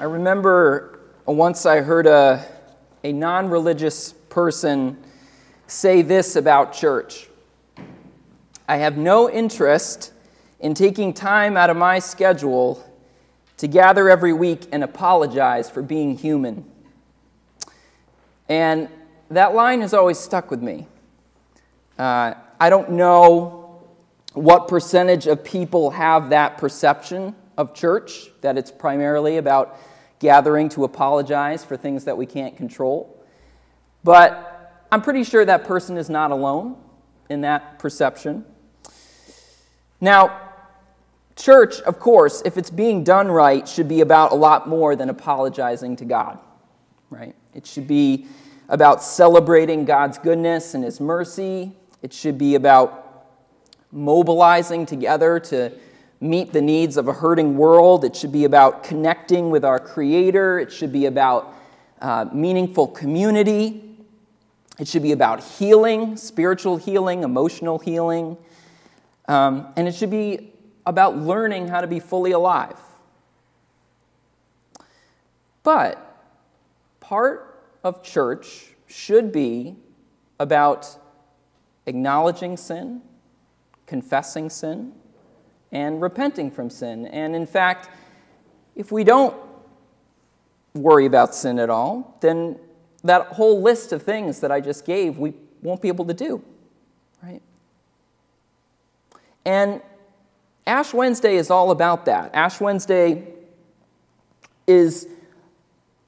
I remember once I heard a, a non religious person say this about church I have no interest in taking time out of my schedule to gather every week and apologize for being human. And that line has always stuck with me. Uh, I don't know what percentage of people have that perception of church, that it's primarily about gathering to apologize for things that we can't control. But I'm pretty sure that person is not alone in that perception. Now, church, of course, if it's being done right, should be about a lot more than apologizing to God, right? It should be about celebrating God's goodness and His mercy. It should be about mobilizing together to meet the needs of a hurting world. It should be about connecting with our Creator. It should be about uh, meaningful community. It should be about healing, spiritual healing, emotional healing. Um, and it should be about learning how to be fully alive. But part of church should be about acknowledging sin, confessing sin, and repenting from sin. And in fact, if we don't worry about sin at all, then that whole list of things that I just gave, we won't be able to do, right? And Ash Wednesday is all about that. Ash Wednesday is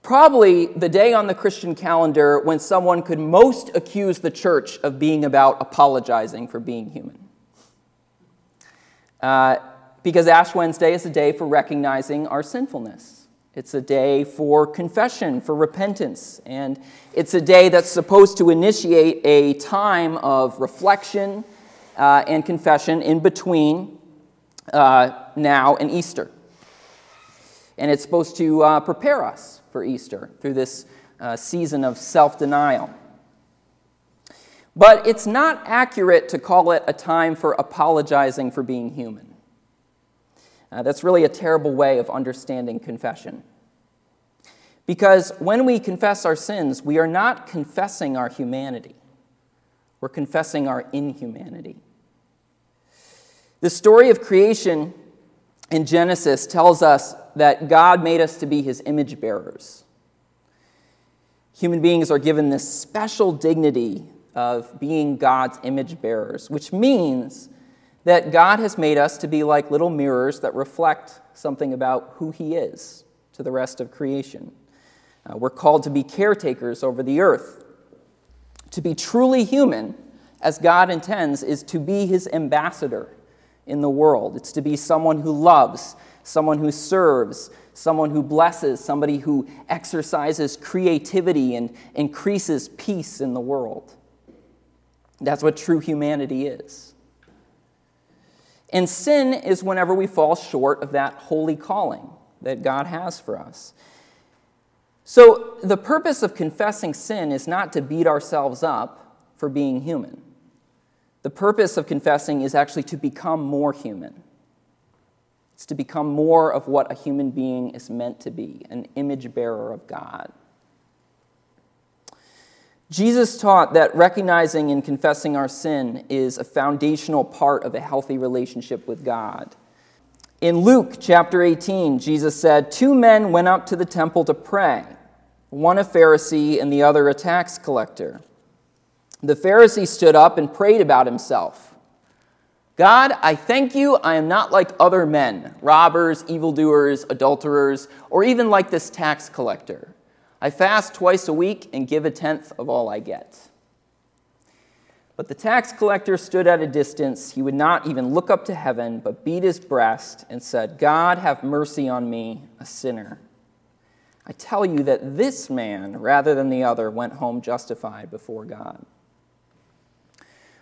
probably the day on the Christian calendar when someone could most accuse the church of being about apologizing for being human. Uh, because Ash Wednesday is a day for recognizing our sinfulness. It's a day for confession, for repentance, and it's a day that's supposed to initiate a time of reflection uh, and confession in between uh, now and Easter. And it's supposed to uh, prepare us for Easter through this uh, season of self denial. But it's not accurate to call it a time for apologizing for being human. Uh, that's really a terrible way of understanding confession. Because when we confess our sins, we are not confessing our humanity, we're confessing our inhumanity. The story of creation in Genesis tells us that God made us to be his image bearers. Human beings are given this special dignity of being God's image bearers, which means that God has made us to be like little mirrors that reflect something about who He is to the rest of creation. Uh, we're called to be caretakers over the earth. To be truly human, as God intends, is to be His ambassador in the world. It's to be someone who loves, someone who serves, someone who blesses, somebody who exercises creativity and increases peace in the world. That's what true humanity is. And sin is whenever we fall short of that holy calling that God has for us. So, the purpose of confessing sin is not to beat ourselves up for being human. The purpose of confessing is actually to become more human. It's to become more of what a human being is meant to be an image bearer of God. Jesus taught that recognizing and confessing our sin is a foundational part of a healthy relationship with God. In Luke chapter 18, Jesus said, Two men went up to the temple to pray, one a Pharisee and the other a tax collector. The Pharisee stood up and prayed about himself God, I thank you, I am not like other men, robbers, evildoers, adulterers, or even like this tax collector. I fast twice a week and give a tenth of all I get. But the tax collector stood at a distance. He would not even look up to heaven, but beat his breast and said, God, have mercy on me, a sinner. I tell you that this man, rather than the other, went home justified before God.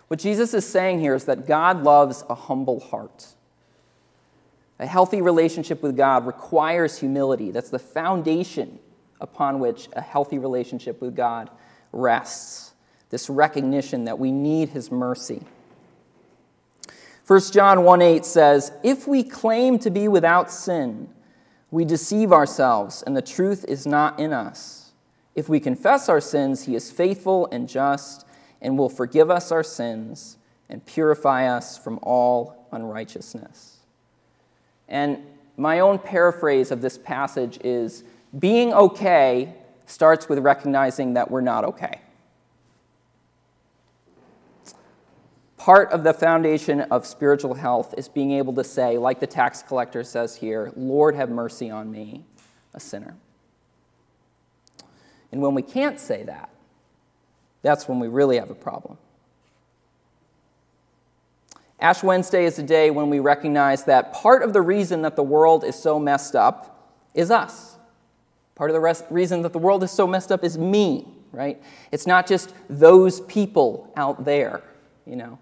What Jesus is saying here is that God loves a humble heart. A healthy relationship with God requires humility. That's the foundation upon which a healthy relationship with God rests. This recognition that we need his mercy. 1 John 1 8 says, If we claim to be without sin, We deceive ourselves, and the truth is not in us. If we confess our sins, he is faithful and just and will forgive us our sins and purify us from all unrighteousness. And my own paraphrase of this passage is being okay starts with recognizing that we're not okay. Part of the foundation of spiritual health is being able to say, like the tax collector says here, Lord, have mercy on me, a sinner. And when we can't say that, that's when we really have a problem. Ash Wednesday is a day when we recognize that part of the reason that the world is so messed up is us. Part of the rest, reason that the world is so messed up is me, right? It's not just those people out there, you know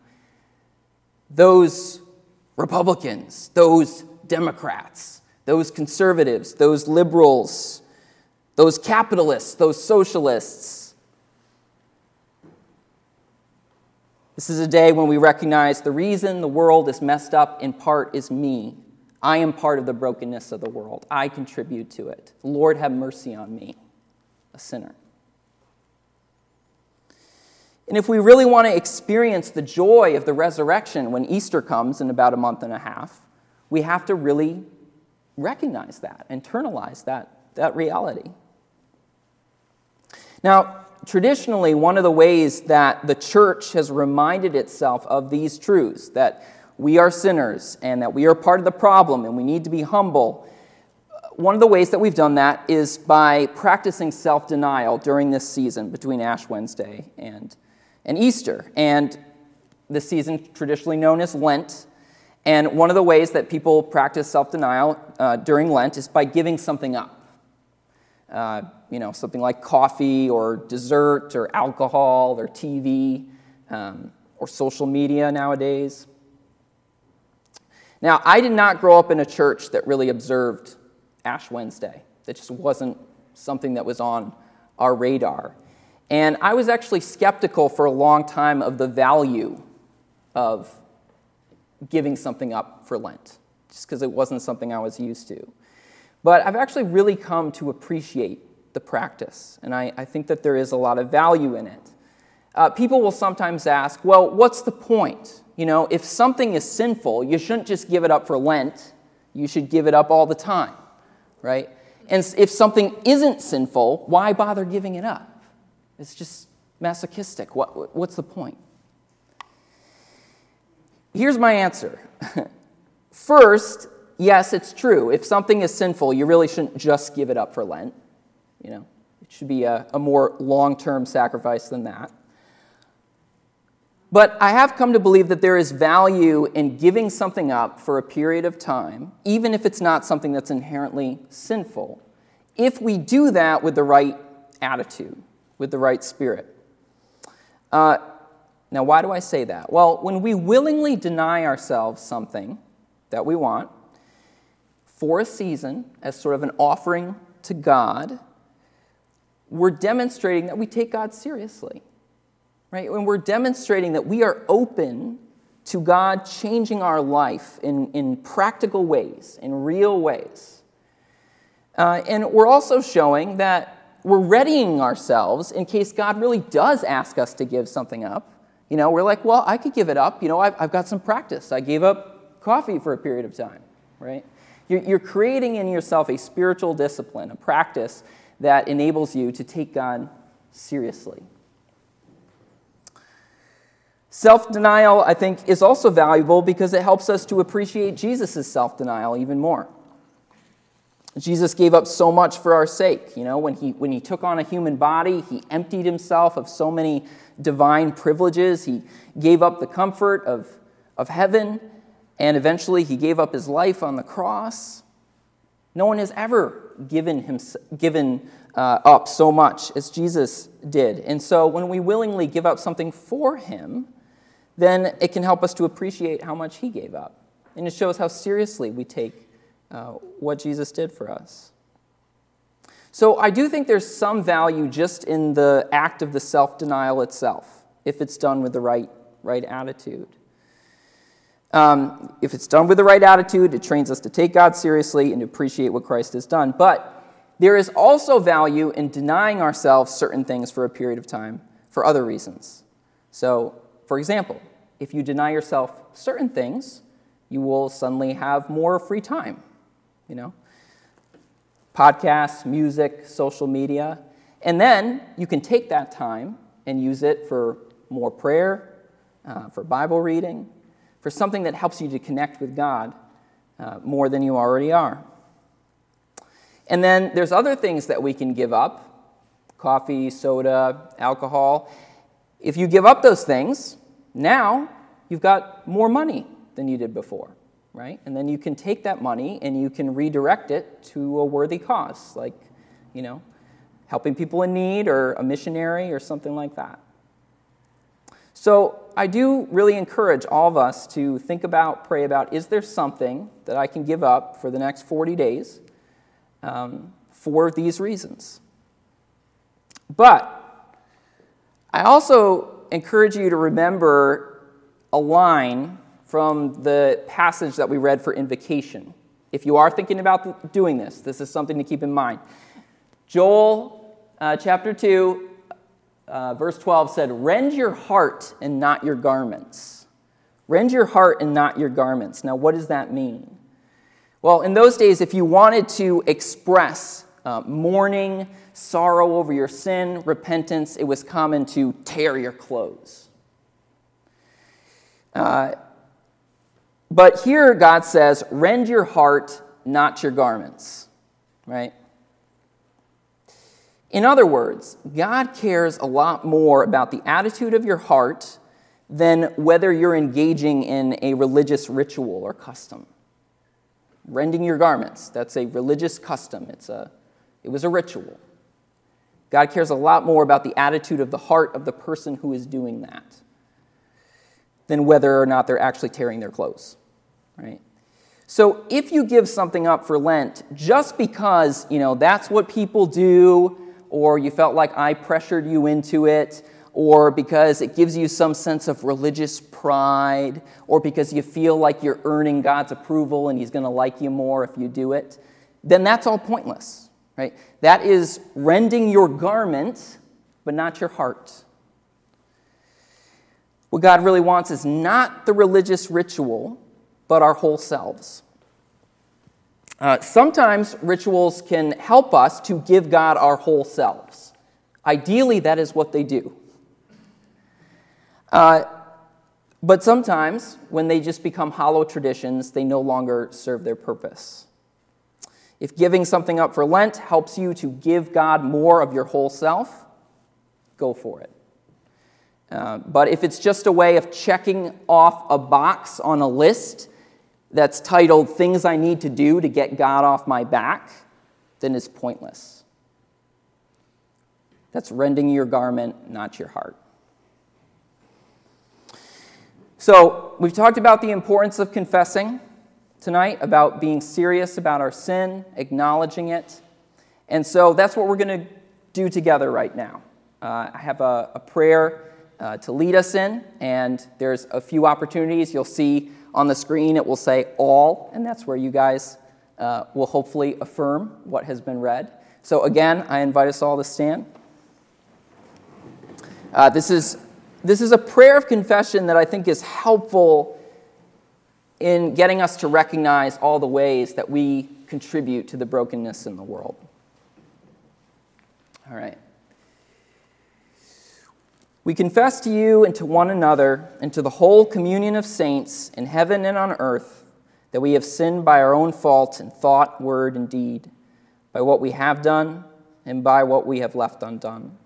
those Republicans, those Democrats, those conservatives, those liberals, those capitalists, those socialists. This is a day when we recognize the reason the world is messed up in part is me. I am part of the brokenness of the world. I contribute to it. Lord, have mercy on me, a sinner. And if we really want to experience the joy of the resurrection when Easter comes in about a month and a half, we have to really recognize that, internalize that, that reality. Now, traditionally, one of the ways that the church has reminded itself of these truths, that we are sinners and that we are part of the problem and we need to be humble, one of the ways that we've done that is by practicing self denial during this season between Ash Wednesday and and Easter, and the season traditionally known as Lent. And one of the ways that people practice self denial uh, during Lent is by giving something up. Uh, you know, something like coffee or dessert or alcohol or TV um, or social media nowadays. Now, I did not grow up in a church that really observed Ash Wednesday. That just wasn't something that was on our radar. And I was actually skeptical for a long time of the value of giving something up for Lent, just because it wasn't something I was used to. But I've actually really come to appreciate the practice, and I, I think that there is a lot of value in it. Uh, people will sometimes ask, well, what's the point? You know, if something is sinful, you shouldn't just give it up for Lent, you should give it up all the time, right? And if something isn't sinful, why bother giving it up? It's just masochistic. What, what's the point? Here's my answer. First, yes, it's true. If something is sinful, you really shouldn't just give it up for Lent. You know, it should be a, a more long term sacrifice than that. But I have come to believe that there is value in giving something up for a period of time, even if it's not something that's inherently sinful, if we do that with the right attitude with the right spirit. Uh, now, why do I say that? Well, when we willingly deny ourselves something that we want for a season as sort of an offering to God, we're demonstrating that we take God seriously. Right? When we're demonstrating that we are open to God changing our life in, in practical ways, in real ways. Uh, and we're also showing that we're readying ourselves in case God really does ask us to give something up. You know, we're like, well, I could give it up. You know, I've, I've got some practice. I gave up coffee for a period of time, right? You're, you're creating in yourself a spiritual discipline, a practice that enables you to take God seriously. Self denial, I think, is also valuable because it helps us to appreciate Jesus' self denial even more. Jesus gave up so much for our sake. You know, when he, when he took on a human body, he emptied himself of so many divine privileges. He gave up the comfort of, of heaven, and eventually he gave up his life on the cross. No one has ever given, him, given uh, up so much as Jesus did. And so when we willingly give up something for him, then it can help us to appreciate how much he gave up. And it shows how seriously we take uh, what Jesus did for us. So I do think there's some value just in the act of the self denial itself, if it's done with the right, right attitude. Um, if it's done with the right attitude, it trains us to take God seriously and to appreciate what Christ has done. But there is also value in denying ourselves certain things for a period of time for other reasons. So, for example, if you deny yourself certain things, you will suddenly have more free time, you know? Podcasts, music, social media. And then you can take that time and use it for more prayer, uh, for Bible reading, for something that helps you to connect with God uh, more than you already are. And then there's other things that we can give up coffee, soda, alcohol. If you give up those things, now you've got more money than you did before, right? And then you can take that money and you can redirect it to a worthy cause, like, you know, helping people in need or a missionary or something like that. So I do really encourage all of us to think about, pray about is there something that I can give up for the next 40 days um, for these reasons? But I also encourage you to remember a line from the passage that we read for invocation. If you are thinking about doing this, this is something to keep in mind. Joel uh, chapter 2, uh, verse 12 said, Rend your heart and not your garments. Rend your heart and not your garments. Now, what does that mean? Well, in those days, if you wanted to express uh, mourning, sorrow over your sin, repentance, it was common to tear your clothes. Uh, but here God says, rend your heart, not your garments, right? In other words, God cares a lot more about the attitude of your heart than whether you're engaging in a religious ritual or custom. Rending your garments, that's a religious custom. It's a, it was a ritual. God cares a lot more about the attitude of the heart of the person who is doing that than whether or not they're actually tearing their clothes, right? So if you give something up for Lent just because, you know, that's what people do, or you felt like I pressured you into it, or because it gives you some sense of religious pride, or because you feel like you're earning God's approval and He's going to like you more if you do it, then that's all pointless, right? That is rending your garment, but not your heart. What God really wants is not the religious ritual, but our whole selves. Uh, sometimes rituals can help us to give God our whole selves. Ideally, that is what they do. Uh, but sometimes, when they just become hollow traditions, they no longer serve their purpose. If giving something up for Lent helps you to give God more of your whole self, go for it. Uh, but if it's just a way of checking off a box on a list that's titled Things I Need to Do to Get God Off My Back, then it's pointless. That's rending your garment, not your heart. So, we've talked about the importance of confessing tonight, about being serious about our sin, acknowledging it. And so, that's what we're going to do together right now. Uh, I have a, a prayer uh, to lead us in, and there's a few opportunities. You'll see on the screen, it will say all, and that's where you guys uh, will hopefully affirm what has been read. So, again, I invite us all to stand. Uh, this, is, this is a prayer of confession that I think is helpful in getting us to recognize all the ways that we contribute to the brokenness in the world. All right. We confess to you and to one another and to the whole communion of saints in heaven and on earth that we have sinned by our own fault in thought, word, and deed, by what we have done and by what we have left undone.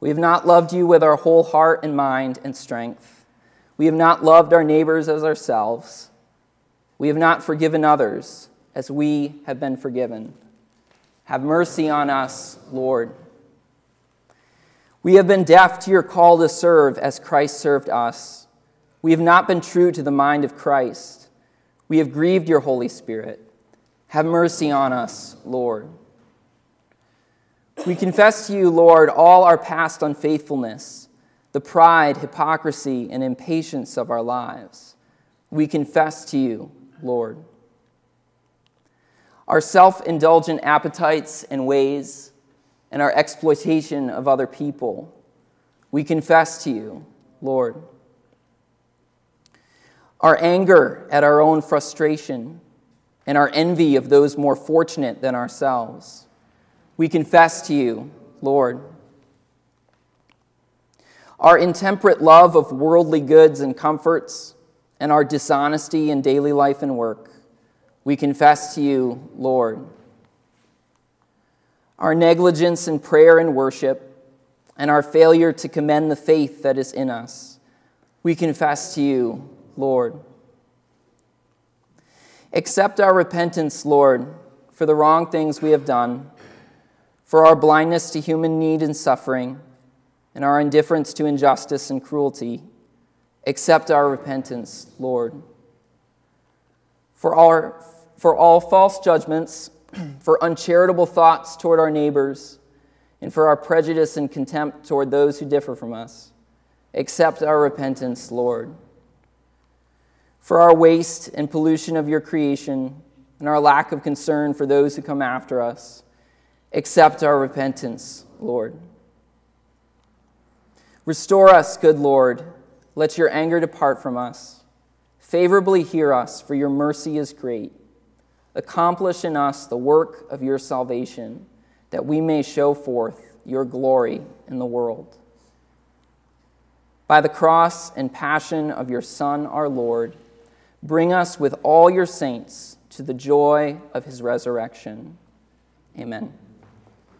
We have not loved you with our whole heart and mind and strength. We have not loved our neighbors as ourselves. We have not forgiven others as we have been forgiven. Have mercy on us, Lord. We have been deaf to your call to serve as Christ served us. We have not been true to the mind of Christ. We have grieved your Holy Spirit. Have mercy on us, Lord. We confess to you, Lord, all our past unfaithfulness, the pride, hypocrisy, and impatience of our lives. We confess to you, Lord. Our self indulgent appetites and ways, and our exploitation of other people, we confess to you, Lord. Our anger at our own frustration and our envy of those more fortunate than ourselves, we confess to you, Lord. Our intemperate love of worldly goods and comforts, and our dishonesty in daily life and work, we confess to you, Lord. Our negligence in prayer and worship, and our failure to commend the faith that is in us, we confess to you, Lord. Accept our repentance, Lord, for the wrong things we have done, for our blindness to human need and suffering and our indifference to injustice and cruelty. Accept our repentance, Lord. For, our, for all false judgments, for uncharitable thoughts toward our neighbors, and for our prejudice and contempt toward those who differ from us, accept our repentance, Lord. For our waste and pollution of your creation, and our lack of concern for those who come after us, accept our repentance, Lord. Restore us, good Lord. Let your anger depart from us. Favorably hear us, for your mercy is great. Accomplish in us the work of your salvation, that we may show forth your glory in the world. By the cross and passion of your Son, our Lord, bring us with all your saints to the joy of his resurrection. Amen.